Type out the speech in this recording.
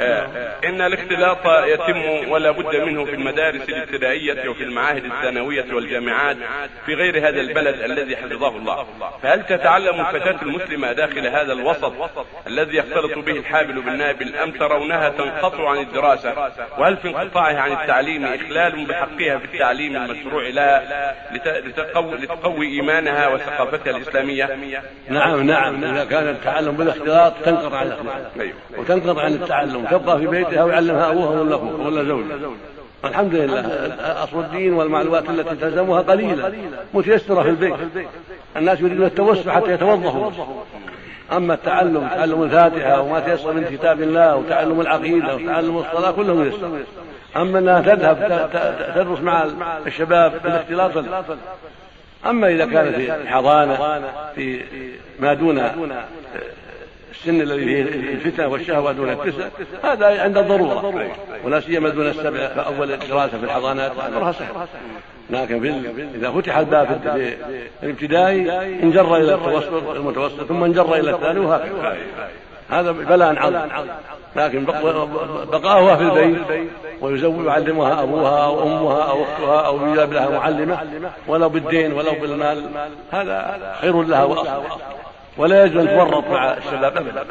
Yeah, yeah. إن الاختلاط يتم ولا بد منه في المدارس الابتدائية وفي المعاهد الثانوية والجامعات في غير هذا البلد الذي حفظه الله. فهل تتعلم الفتاة المسلمة داخل هذا الوسط الذي يختلط به الحابل بالنابل أم ترونها تنقطع عن الدراسة؟ وهل في انقطاعها عن التعليم إخلال بحقها في التعليم المشروع لها لتقوي, لتقوي إيمانها وثقافتها الإسلامية؟ نعم نعم. إذا كان التعلم بالاختلاط تنقطع عن الاختلاط وتنقطع عن التعلم تبقى في بيتها ويعلمها أبوها ولا أخوها ولا زوجها الحمد لله أصل الدين والمعلومات التي تلزمها قليلة متيسرة في البيت الناس يريدون التوسع حتى يتوظفوا أما التعلم تعلم الفاتحة وما تيسر من كتاب الله وتعلم العقيدة وتعلم الصلاة كله ميسر. أما أنها تذهب تدرس مع الشباب في الاختلاط. أما إذا كانت في الحضانة في ما دون السن الذي فيه الفتنه والشهوة دون التسع هذا عند الضرورة. ولا سيما دون السبع فأول الدراسه في الحضانات امرها سهل لكن في إذا فتح الباب في الابتدائي انجر إلى التوسط المتوسط ثم انجر إلى الثاني وهكذا. هذا بلاء عظيم. لكن بقاؤها في البيت ويزوج يعلمها أبوها أو أمها أو أختها أو يجاب لها معلمة ولو بالدين ولو بالمال هذا خير لها وأصلح. ولا يجوز ان تفرط مع الشباب ابدا.